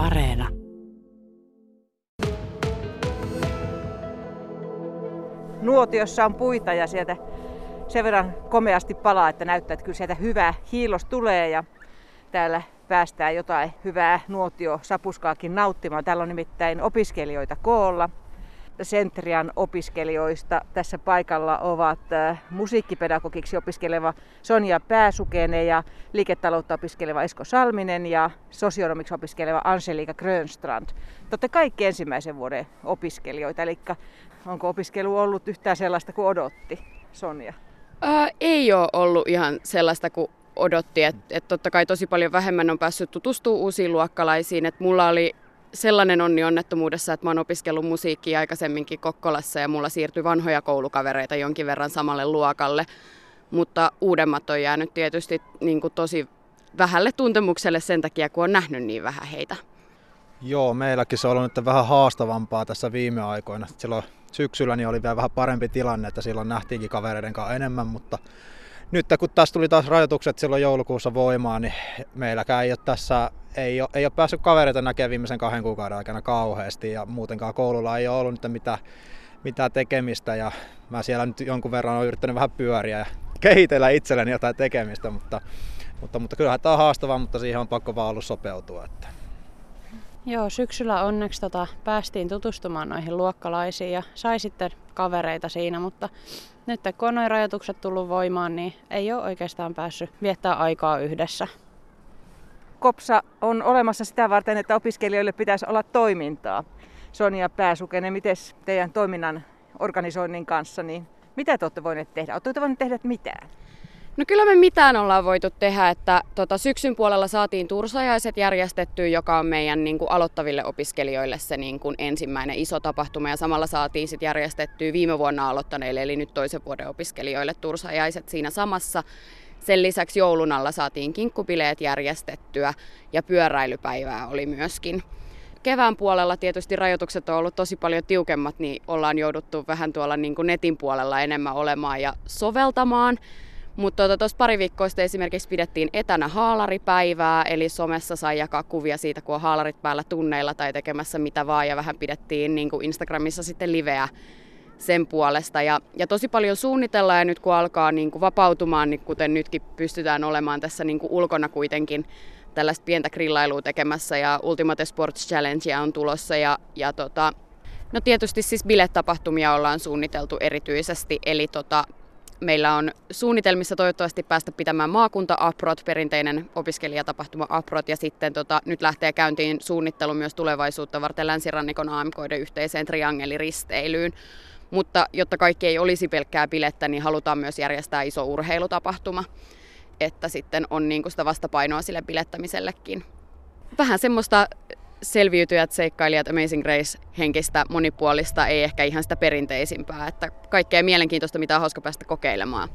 Areena. Nuotiossa on puita ja sieltä sen verran komeasti palaa, että näyttää, että kyllä sieltä hyvä hiilos tulee ja täällä päästään jotain hyvää nuotio sapuskaakin nauttimaan. Täällä on nimittäin opiskelijoita koolla. Sentrian opiskelijoista tässä paikalla ovat äh, musiikkipedagogiksi opiskeleva Sonja Pääsukene ja liiketaloutta opiskeleva Esko Salminen ja sosionomiksi opiskeleva Angelika Grönstrand. Totta kaikki ensimmäisen vuoden opiskelijoita, eli onko opiskelu ollut yhtään sellaista kuin odotti, Sonja? Ää, ei ole ollut ihan sellaista kuin odotti, että et totta kai tosi paljon vähemmän on päässyt tutustumaan uusiin luokkalaisiin, että mulla oli sellainen onni onnettomuudessa, että mä oon opiskellut musiikkia aikaisemminkin Kokkolassa ja mulla siirtyi vanhoja koulukavereita jonkin verran samalle luokalle. Mutta uudemmat on jäänyt tietysti niin kuin tosi vähälle tuntemukselle sen takia, kun on nähnyt niin vähän heitä. Joo, meilläkin se on ollut nyt vähän haastavampaa tässä viime aikoina. Silloin syksyllä niin oli vielä vähän parempi tilanne, että silloin nähtiinkin kavereiden kanssa enemmän, mutta nyt kun taas tuli taas rajoitukset silloin joulukuussa voimaan, niin meilläkään ei ole tässä ei ole, ei ole päässyt kavereita näkemään viimeisen kahden kuukauden aikana kauheasti ja muutenkaan koululla ei ole ollut nyt mitään, mitään tekemistä ja mä siellä nyt jonkun verran olen yrittänyt vähän pyöriä ja kehitellä itselleni jotain tekemistä, mutta, mutta, mutta kyllähän tämä on haastavaa, mutta siihen on pakko vaan ollut sopeutua. Että. Joo, syksyllä onneksi tota, päästiin tutustumaan noihin luokkalaisiin ja sai sitten kavereita siinä, mutta nyt kun on noin rajoitukset tullut voimaan, niin ei ole oikeastaan päässyt viettää aikaa yhdessä. Kopsa on olemassa sitä varten, että opiskelijoille pitäisi olla toimintaa. Sonia Pääsukenen, miten teidän toiminnan organisoinnin kanssa, niin mitä te olette voineet tehdä? Olette voineet tehdä mitään? No kyllä me mitään ollaan voitu tehdä, että tota, syksyn puolella saatiin tursajaiset järjestettyä, joka on meidän niin kuin, aloittaville opiskelijoille se niin kuin, ensimmäinen iso tapahtuma ja samalla saatiin sit järjestettyä viime vuonna aloittaneille eli nyt toisen vuoden opiskelijoille tursajaiset siinä samassa. Sen lisäksi joulun alla saatiin kinkkupileet järjestettyä ja pyöräilypäivää oli myöskin. Kevään puolella tietysti rajoitukset on ollut tosi paljon tiukemmat, niin ollaan jouduttu vähän tuolla niin kuin netin puolella enemmän olemaan ja soveltamaan. Mutta tuossa tuota, pari viikkoa sitten esimerkiksi pidettiin etänä haalaripäivää, eli somessa sai jakaa kuvia siitä, kun on haalarit päällä tunneilla tai tekemässä mitä vaan, ja vähän pidettiin niin kuin Instagramissa sitten liveä sen puolesta. Ja, ja tosi paljon suunnitellaan ja nyt kun alkaa niin kuin vapautumaan, niin kuten nytkin pystytään olemaan tässä niin kuin ulkona kuitenkin tällaista pientä grillailua tekemässä ja Ultimate Sports Challengea on tulossa ja, ja tota, no tietysti siis biletapahtumia ollaan suunniteltu erityisesti, eli tota, meillä on suunnitelmissa toivottavasti päästä pitämään maakunta Aprot, perinteinen opiskelijatapahtuma Aprot, ja sitten tota, nyt lähtee käyntiin suunnittelu myös tulevaisuutta varten länsirannikon AMKiden yhteiseen triangeliristeilyyn. Mutta jotta kaikki ei olisi pelkkää bilettä, niin halutaan myös järjestää iso urheilutapahtuma, että sitten on niin sitä vastapainoa sille bilettämisellekin. Vähän semmoista selviytyjät, seikkailijat, Amazing Grace henkistä, monipuolista, ei ehkä ihan sitä perinteisimpää, että kaikkea mielenkiintoista, mitä on hauska päästä kokeilemaan.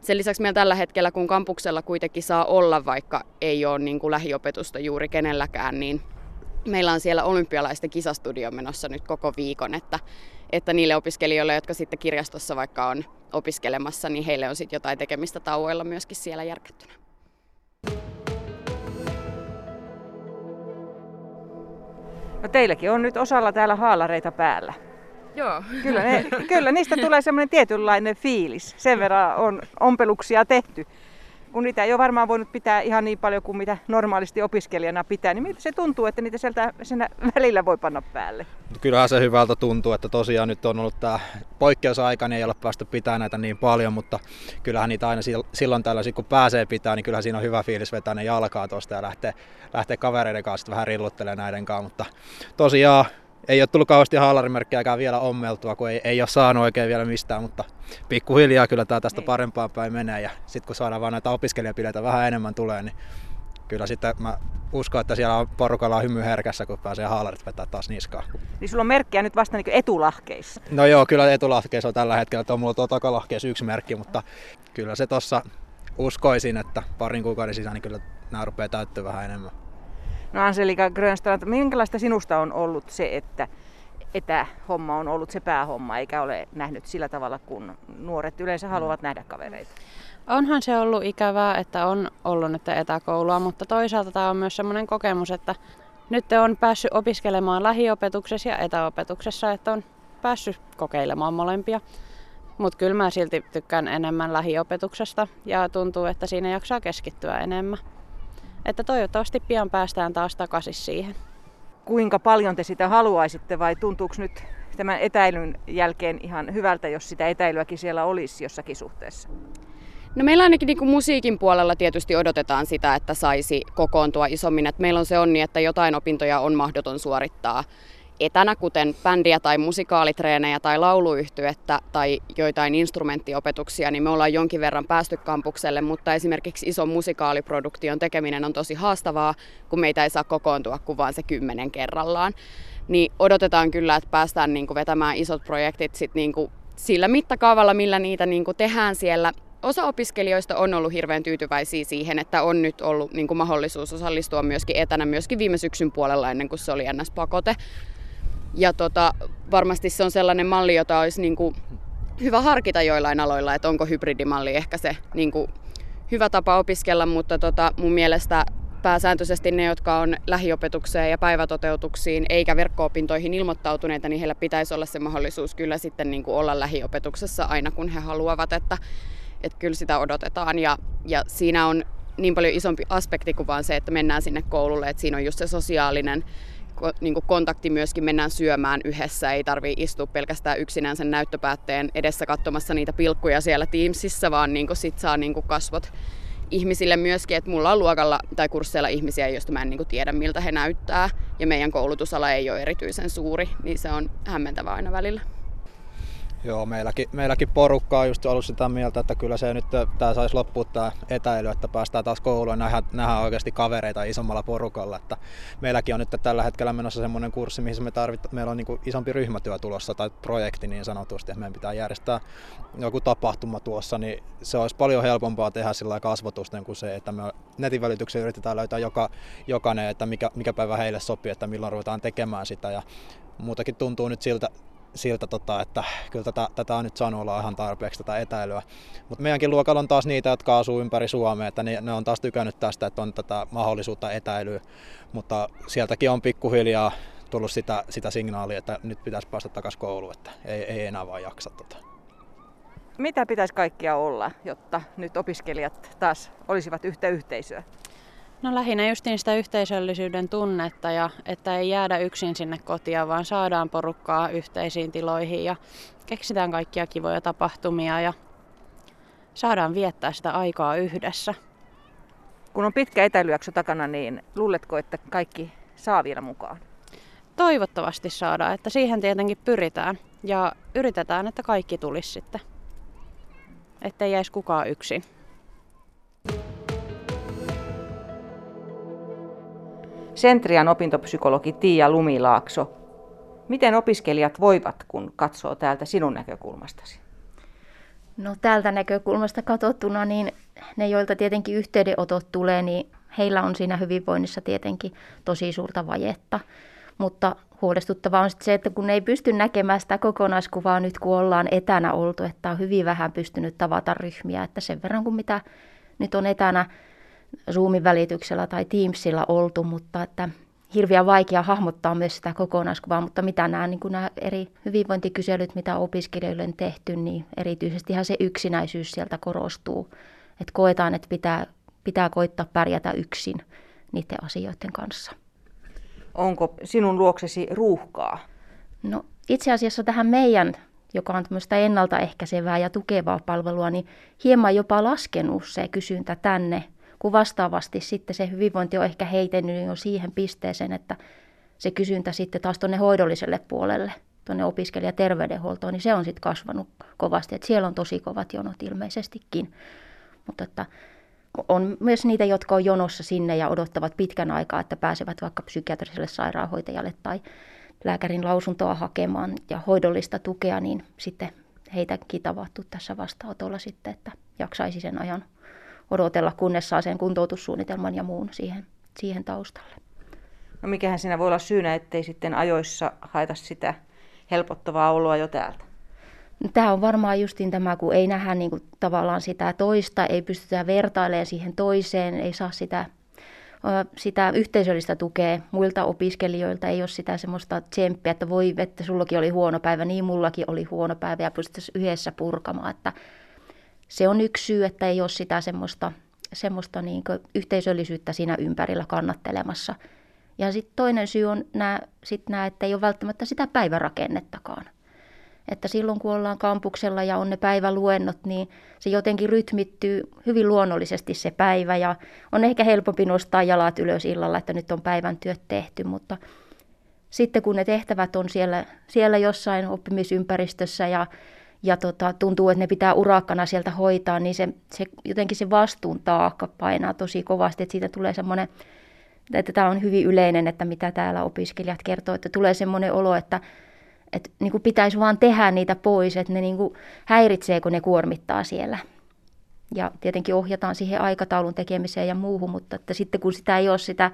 Sen lisäksi meillä tällä hetkellä, kun kampuksella kuitenkin saa olla, vaikka ei ole niin kuin lähiopetusta juuri kenelläkään, niin meillä on siellä olympialaisten kisastudio menossa nyt koko viikon, että, että niille opiskelijoille, jotka sitten kirjastossa vaikka on opiskelemassa, niin heille on sitten jotain tekemistä tauoilla myöskin siellä järkättynä. No teilläkin on nyt osalla täällä haalareita päällä. Joo. Kyllä, ne, kyllä niistä tulee semmoinen tietynlainen fiilis. Sen verran on ompeluksia tehty kun niitä ei ole varmaan voinut pitää ihan niin paljon kuin mitä normaalisti opiskelijana pitää, niin miltä se tuntuu, että niitä sieltä sen välillä voi panna päälle? Kyllähän se hyvältä tuntuu, että tosiaan nyt on ollut tämä poikkeusaika, niin ei ole päästy pitämään näitä niin paljon, mutta kyllähän niitä aina silloin tällaisin, kun pääsee pitää, niin kyllähän siinä on hyvä fiilis vetää ne jalkaa tuosta ja lähteä, lähteä kavereiden kanssa vähän rilluttelemaan näiden kanssa, mutta tosiaan ei ole tullut kauheasti haalarimerkkejäkään vielä ommeltua, kun ei, ei ole saanut oikein vielä mistään, mutta pikkuhiljaa kyllä tämä tästä niin. parempaan päin menee. Ja sitten kun saadaan vaan näitä opiskelijapileitä vähän enemmän tulee, niin kyllä sitten mä uskon, että siellä on porukalla hymy herkässä, kun pääsee haalarit vetää taas niskaan. Niin sulla on merkkiä nyt vasta niin etulahkeissa? No joo, kyllä etulahkeissa on tällä hetkellä, että on mulla tuo takalahkeissa yksi merkki, mutta kyllä se tuossa uskoisin, että parin kuukauden sisään niin kyllä nämä rupeaa täyttyä vähän enemmän. No Angelika Grönstrand, minkälaista sinusta on ollut se, että etähomma on ollut se päähomma, eikä ole nähnyt sillä tavalla, kun nuoret yleensä haluavat nähdä kavereita? Onhan se ollut ikävää, että on ollut nyt etäkoulua, mutta toisaalta tämä on myös sellainen kokemus, että nyt on päässyt opiskelemaan lähiopetuksessa ja etäopetuksessa, että on päässyt kokeilemaan molempia. Mutta kyllä mä silti tykkään enemmän lähiopetuksesta ja tuntuu, että siinä jaksaa keskittyä enemmän. Että toivottavasti pian päästään taas takaisin siihen. Kuinka paljon te sitä haluaisitte vai tuntuuko nyt tämän etäilyn jälkeen ihan hyvältä, jos sitä etäilyäkin siellä olisi jossakin suhteessa? No meillä ainakin niin kuin musiikin puolella tietysti odotetaan sitä, että saisi kokoontua isommin. Et meillä on se onni, että jotain opintoja on mahdoton suorittaa etänä, kuten bändiä tai musikaalitreenejä tai lauluyhtyettä tai joitain instrumenttiopetuksia, niin me ollaan jonkin verran päästy kampukselle, mutta esimerkiksi ison musikaaliproduktion tekeminen on tosi haastavaa, kun meitä ei saa kokoontua kuin vain se kymmenen kerrallaan. Niin odotetaan kyllä, että päästään niin kuin vetämään isot projektit sit niin kuin sillä mittakaavalla, millä niitä niin kuin tehdään siellä osa opiskelijoista on ollut hirveän tyytyväisiä siihen, että on nyt ollut niin kuin mahdollisuus osallistua myöskin etänä myöskin viime syksyn puolella ennen kuin se oli NS-pakote. Ja tota, varmasti se on sellainen malli, jota olisi niin kuin hyvä harkita joillain aloilla, että onko hybridimalli ehkä se niin kuin hyvä tapa opiskella, mutta tota, mun mielestä pääsääntöisesti ne, jotka on lähiopetukseen ja päivätoteutuksiin eikä verkko-opintoihin ilmoittautuneita, niin heillä pitäisi olla se mahdollisuus kyllä sitten niin kuin olla lähiopetuksessa aina kun he haluavat, että, että kyllä sitä odotetaan. Ja, ja siinä on niin paljon isompi aspekti kuin vaan se, että mennään sinne koululle, että siinä on just se sosiaalinen niin kuin kontakti myöskin mennään syömään yhdessä. Ei tarvi istua pelkästään yksinään sen näyttöpäätteen edessä katsomassa niitä pilkkuja siellä Teamsissa, vaan niin kuin sit saa niin kuin kasvot ihmisille myöskin, että mulla on luokalla tai kursseilla ihmisiä, joista mä en niin kuin tiedä miltä he näyttää ja meidän koulutusala ei ole erityisen suuri, niin se on hämmentävää aina välillä. Joo, meilläkin, meilläkin porukka on just ollut sitä mieltä, että kyllä se nyt tämä saisi loppua tämä etäily, että päästään taas kouluun ja nähdään, nähdään oikeasti kavereita isommalla porukalla. Että meilläkin on nyt tällä hetkellä menossa semmoinen kurssi, mihin me tarvitaan, meillä on niin isompi ryhmätyö tulossa tai projekti niin sanotusti, että meidän pitää järjestää joku tapahtuma tuossa, niin se olisi paljon helpompaa tehdä sillä kasvotusten kuin se, että me netin välityksellä yritetään löytää joka, jokainen, että mikä, mikä päivä heille sopii, että milloin ruvetaan tekemään sitä ja muutakin tuntuu nyt siltä, siltä, tota, että kyllä tätä, tätä on nyt saanut olla ihan tarpeeksi tätä etäilyä. Mutta meidänkin luokalla on taas niitä, jotka asuu ympäri Suomea, että ne, ne on taas tykännyt tästä, että on tätä mahdollisuutta etäilyä, mutta sieltäkin on pikkuhiljaa tullut sitä, sitä signaalia, että nyt pitäisi päästä takaisin kouluun, että ei, ei enää vaan jaksa tota. Mitä pitäisi kaikkia olla, jotta nyt opiskelijat taas olisivat yhtä yhteisöä? No lähinnä justiin sitä yhteisöllisyyden tunnetta ja että ei jäädä yksin sinne kotia, vaan saadaan porukkaa yhteisiin tiloihin ja keksitään kaikkia kivoja tapahtumia ja saadaan viettää sitä aikaa yhdessä. Kun on pitkä etäilyjakso takana, niin luuletko, että kaikki saa vielä mukaan? Toivottavasti saadaan, että siihen tietenkin pyritään ja yritetään, että kaikki tulisi sitten. Ettei jäisi kukaan yksin. Sentrian opintopsykologi Tiia Lumilaakso. Miten opiskelijat voivat, kun katsoo täältä sinun näkökulmastasi? No täältä näkökulmasta katsottuna, niin ne, joilta tietenkin yhteydenotot tulee, niin heillä on siinä hyvinvoinnissa tietenkin tosi suurta vajetta. Mutta huolestuttavaa on se, että kun ei pysty näkemään sitä kokonaiskuvaa nyt, kun ollaan etänä oltu, että on hyvin vähän pystynyt tavata ryhmiä, että sen verran kuin mitä nyt on etänä Zoomin välityksellä tai Teamsilla oltu, mutta että hirveän vaikea hahmottaa myös sitä kokonaiskuvaa, mutta mitä nämä, niin nämä eri hyvinvointikyselyt, mitä opiskelijoille on tehty, niin erityisesti se yksinäisyys sieltä korostuu. Että koetaan, että pitää, pitää koittaa pärjätä yksin niiden asioiden kanssa. Onko sinun luoksesi ruuhkaa? No itse asiassa tähän meidän, joka on tämmöistä ennaltaehkäisevää ja tukevaa palvelua, niin hieman jopa laskenut se kysyntä tänne kun vastaavasti sitten se hyvinvointi on ehkä heitennyt jo siihen pisteeseen, että se kysyntä sitten taas tuonne hoidolliselle puolelle, tuonne opiskelijaterveydenhuoltoon, niin se on sitten kasvanut kovasti. Että siellä on tosi kovat jonot ilmeisestikin. Mutta että on myös niitä, jotka on jonossa sinne ja odottavat pitkän aikaa, että pääsevät vaikka psykiatriselle sairaanhoitajalle tai lääkärin lausuntoa hakemaan ja hoidollista tukea, niin sitten heitäkin tavattu tässä vastaanotolla sitten, että jaksaisi sen ajan odotella, kunnes saa sen kuntoutussuunnitelman ja muun siihen, siihen taustalle. No mikähän siinä voi olla syynä, ettei sitten ajoissa haeta sitä helpottavaa oloa jo täältä? No, tämä on varmaan justin tämä, kun ei nähdä niin kuin, tavallaan sitä toista, ei pystytä vertailemaan siihen toiseen, ei saa sitä sitä yhteisöllistä tukea muilta opiskelijoilta, ei ole sitä semmoista tsemppiä, että voi, että sullakin oli huono päivä, niin mullakin oli huono päivä ja pystyttäisiin yhdessä purkamaan, että se on yksi syy, että ei ole sitä semmoista, semmoista niin yhteisöllisyyttä siinä ympärillä kannattelemassa. Ja sitten toinen syy on nämä, sit nämä, että ei ole välttämättä sitä päivärakennettakaan. Että silloin kun ollaan kampuksella ja on ne päiväluennot, niin se jotenkin rytmittyy hyvin luonnollisesti se päivä ja on ehkä helpompi nostaa jalat ylös illalla, että nyt on päivän työt tehty, mutta sitten kun ne tehtävät on siellä, siellä jossain oppimisympäristössä ja, ja tota, tuntuu, että ne pitää urakkana sieltä hoitaa, niin se, se jotenkin se vastuun taakka painaa tosi kovasti, että siitä tulee semmoinen, että tämä on hyvin yleinen, että mitä täällä opiskelijat kertoo, että tulee semmoinen olo, että että niin kuin pitäisi vaan tehdä niitä pois, että ne niin kuin häiritsee, kun ne kuormittaa siellä. Ja tietenkin ohjataan siihen aikataulun tekemiseen ja muuhun, mutta että sitten kun sitä ei ole sitä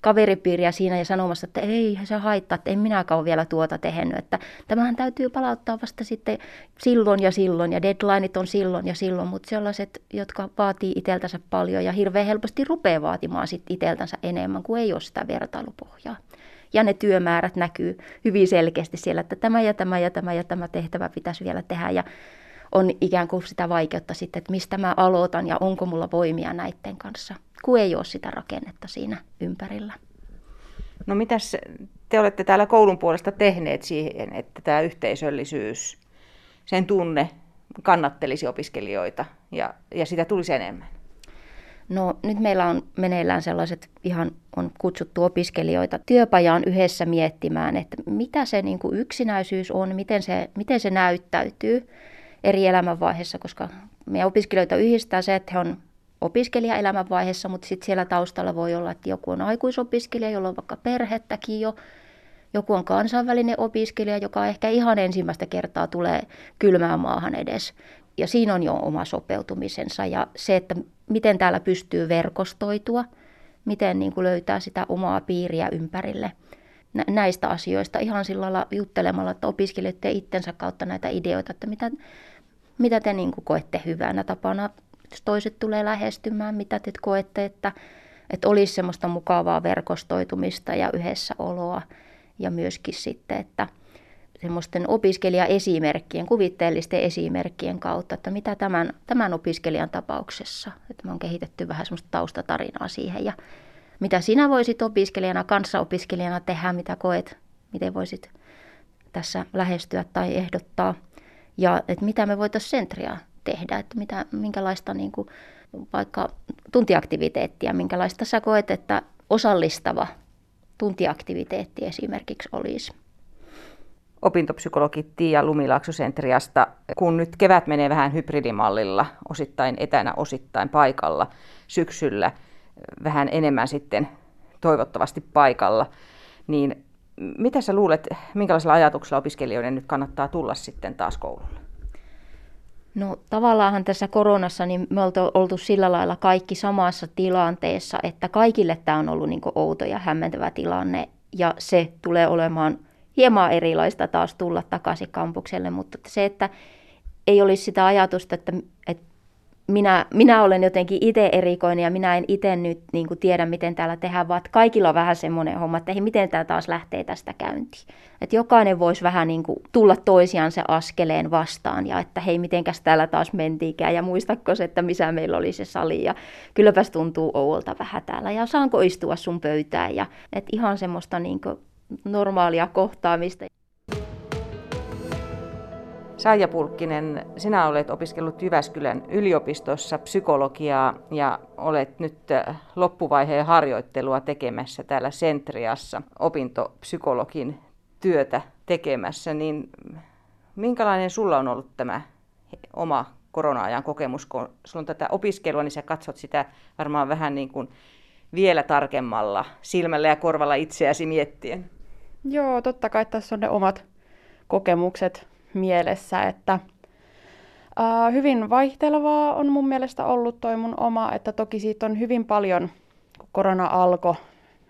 kaveripiiriä siinä ja sanomassa, että ei se haittaa, että en minäkään ole vielä tuota tehnyt, että tämähän täytyy palauttaa vasta sitten silloin ja silloin ja deadlineit on silloin ja silloin, mutta sellaiset, jotka vaatii iteltänsä paljon ja hirveän helposti rupeaa vaatimaan sitten iteltänsä enemmän, kuin ei ole sitä vertailupohjaa. Ja ne työmäärät näkyy hyvin selkeästi siellä, että tämä ja tämä ja tämä ja tämä tehtävä pitäisi vielä tehdä. Ja on ikään kuin sitä vaikeutta sitten, että mistä mä aloitan ja onko mulla voimia näiden kanssa, kun ei ole sitä rakennetta siinä ympärillä. No mitäs te olette täällä koulun puolesta tehneet siihen, että tämä yhteisöllisyys, sen tunne kannattelisi opiskelijoita ja, ja sitä tulisi enemmän? No nyt meillä on meneillään sellaiset, ihan on kutsuttu opiskelijoita työpajaan yhdessä miettimään, että mitä se niin kuin yksinäisyys on, miten se, miten se näyttäytyy eri elämänvaiheessa, koska meidän opiskelijoita yhdistää se, että he on opiskelija-elämänvaiheessa, mutta sitten siellä taustalla voi olla, että joku on aikuisopiskelija, jolla on vaikka perhettäkin jo, joku on kansainvälinen opiskelija, joka ehkä ihan ensimmäistä kertaa tulee kylmään maahan edes. Ja siinä on jo oma sopeutumisensa ja se, että miten täällä pystyy verkostoitua, miten niin kuin löytää sitä omaa piiriä ympärille näistä asioista ihan sillä lailla juttelemalla, että opiskelette itsensä kautta näitä ideoita, että mitä, mitä te niin kuin koette hyvänä tapana, jos toiset tulee lähestymään, mitä te koette, että, että olisi semmoista mukavaa verkostoitumista ja yhdessä oloa ja myöskin sitten, että – semmoisten opiskelijaesimerkkien, kuvitteellisten esimerkkien kautta, että mitä tämän, tämän opiskelijan tapauksessa, että me on kehitetty vähän semmoista taustatarinaa siihen ja mitä sinä voisit opiskelijana, kanssaopiskelijana tehdä, mitä koet, miten voisit tässä lähestyä tai ehdottaa ja että mitä me voitaisiin sentria tehdä, että mitä, minkälaista niin kuin, vaikka tuntiaktiviteettia, minkälaista sä koet, että osallistava tuntiaktiviteetti esimerkiksi olisi opintopsykologi Tiia Lumilaaksosentriasta. Kun nyt kevät menee vähän hybridimallilla, osittain etänä, osittain paikalla, syksyllä vähän enemmän sitten toivottavasti paikalla, niin mitä sä luulet, minkälaisella ajatuksella opiskelijoiden nyt kannattaa tulla sitten taas koululle? No tavallaan tässä koronassa niin me oltu oltu sillä lailla kaikki samassa tilanteessa, että kaikille tämä on ollut niin outo ja hämmentävä tilanne. Ja se tulee olemaan – hieman erilaista taas tulla takaisin kampukselle, mutta se, että ei olisi sitä ajatusta, että, että minä, minä olen jotenkin itse erikoinen ja minä en itse nyt niin kuin tiedä, miten täällä tehdään, vaan kaikilla on vähän semmoinen homma, että hei, miten tämä taas lähtee tästä käyntiin. Että jokainen voisi vähän niin kuin tulla toisiaan se askeleen vastaan ja että hei, mitenkäs täällä taas mentiikään ja muistatko se, että missä meillä oli se sali ja kylläpäs tuntuu ouolta vähän täällä ja saanko istua sun pöytään ja että ihan semmoista niin kuin normaalia kohtaamista. Saija Pulkkinen, sinä olet opiskellut Jyväskylän yliopistossa psykologiaa ja olet nyt äh, loppuvaiheen harjoittelua tekemässä täällä Sentriassa opintopsykologin työtä tekemässä, niin minkälainen sulla on ollut tämä oma korona-ajan kokemus, kun sulla on tätä opiskelua, niin sä katsot sitä varmaan vähän niin kuin vielä tarkemmalla silmällä ja korvalla itseäsi miettien. Joo, totta kai tässä on ne omat kokemukset mielessä, että ää, hyvin vaihtelevaa on mun mielestä ollut toi mun oma, että toki siitä on hyvin paljon, kun korona alkoi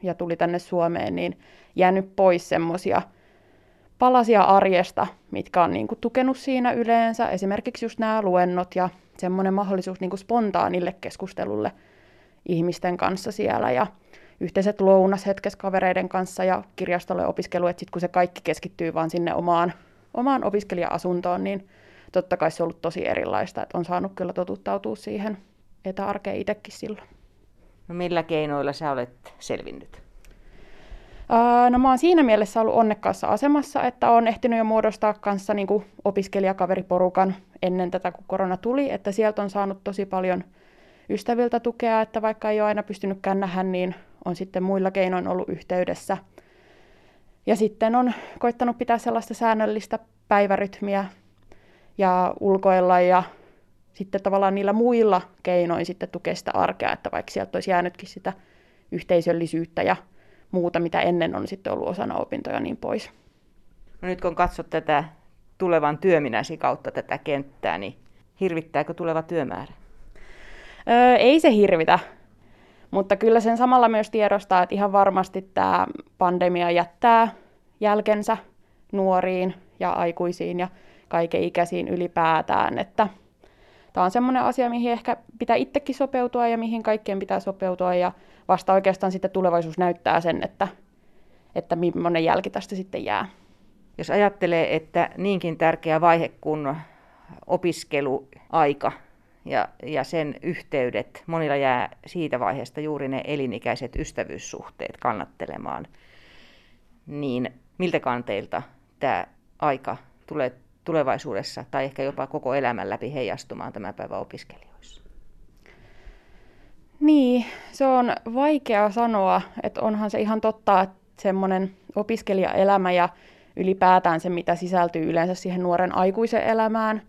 ja tuli tänne Suomeen, niin jäänyt pois semmosia palasia arjesta, mitkä on niinku tukenut siinä yleensä. Esimerkiksi just nämä luennot ja semmoinen mahdollisuus niinku spontaanille keskustelulle ihmisten kanssa siellä. Ja yhteiset lounashetkes kavereiden kanssa ja kirjastolle opiskelu, että sitten kun se kaikki keskittyy vaan sinne omaan, omaan opiskelija-asuntoon, niin totta kai se on ollut tosi erilaista, että on saanut kyllä totuttautua siihen etäarkeen itsekin silloin. No millä keinoilla sä olet selvinnyt? no mä oon siinä mielessä ollut onnekkaassa asemassa, että on ehtinyt jo muodostaa kanssa niin kuin opiskelijakaveriporukan ennen tätä, kun korona tuli, että sieltä on saanut tosi paljon ystäviltä tukea, että vaikka ei ole aina pystynyt nähdä, niin on sitten muilla keinoin ollut yhteydessä. Ja sitten on koittanut pitää sellaista säännöllistä päivärytmiä ja ulkoilla ja sitten tavallaan niillä muilla keinoin sitten tukea sitä arkea, että vaikka sieltä olisi jäänytkin sitä yhteisöllisyyttä ja muuta, mitä ennen on sitten ollut osana opintoja niin pois. No nyt kun katsot tätä tulevan työminäsi kautta tätä kenttää, niin hirvittääkö tuleva työmäärä? Öö, ei se hirvitä, mutta kyllä sen samalla myös tiedostaa, että ihan varmasti tämä pandemia jättää jälkensä nuoriin ja aikuisiin ja kaikenikäisiin ylipäätään, että tämä on semmoinen asia, mihin ehkä pitää itsekin sopeutua ja mihin kaikkien pitää sopeutua ja vasta oikeastaan sitten tulevaisuus näyttää sen, että, että millainen jälki tästä sitten jää. Jos ajattelee, että niinkin tärkeä vaihe kuin opiskeluaika ja, ja sen yhteydet, monilla jää siitä vaiheesta juuri ne elinikäiset ystävyyssuhteet kannattelemaan, niin miltä kanteilta tämä aika tulee tulevaisuudessa tai ehkä jopa koko elämän läpi heijastumaan tämän päivän opiskelijoissa? Niin, se on vaikea sanoa, että onhan se ihan totta, että semmoinen opiskelijaelämä ja ylipäätään se, mitä sisältyy yleensä siihen nuoren aikuisen elämään,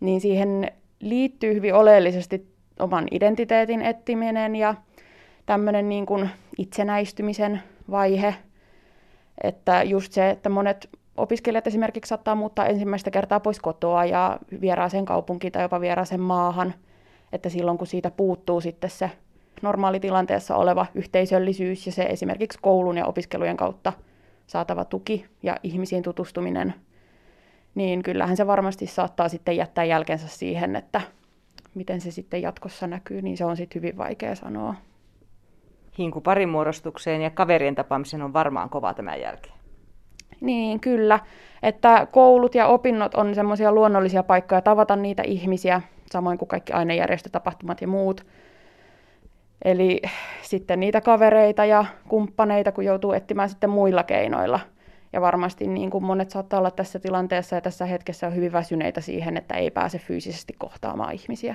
niin siihen liittyy hyvin oleellisesti oman identiteetin etsiminen ja tämmöinen niin kuin itsenäistymisen vaihe. Että just se, että monet opiskelijat esimerkiksi saattaa muuttaa ensimmäistä kertaa pois kotoa ja vieraaseen kaupunkiin tai jopa vieraaseen maahan, että silloin kun siitä puuttuu sitten se normaalitilanteessa oleva yhteisöllisyys ja se esimerkiksi koulun ja opiskelujen kautta saatava tuki ja ihmisiin tutustuminen, niin kyllähän se varmasti saattaa sitten jättää jälkensä siihen, että miten se sitten jatkossa näkyy, niin se on sitten hyvin vaikea sanoa. Hinku parimuodostukseen ja kaverien tapaamisen on varmaan kova tämän jälkeen. Niin, kyllä. Että koulut ja opinnot on semmoisia luonnollisia paikkoja tavata niitä ihmisiä, samoin kuin kaikki ainejärjestötapahtumat ja muut. Eli sitten niitä kavereita ja kumppaneita, kun joutuu etsimään sitten muilla keinoilla. Ja varmasti niin kuin monet saattaa olla tässä tilanteessa ja tässä hetkessä on hyvin väsyneitä siihen, että ei pääse fyysisesti kohtaamaan ihmisiä.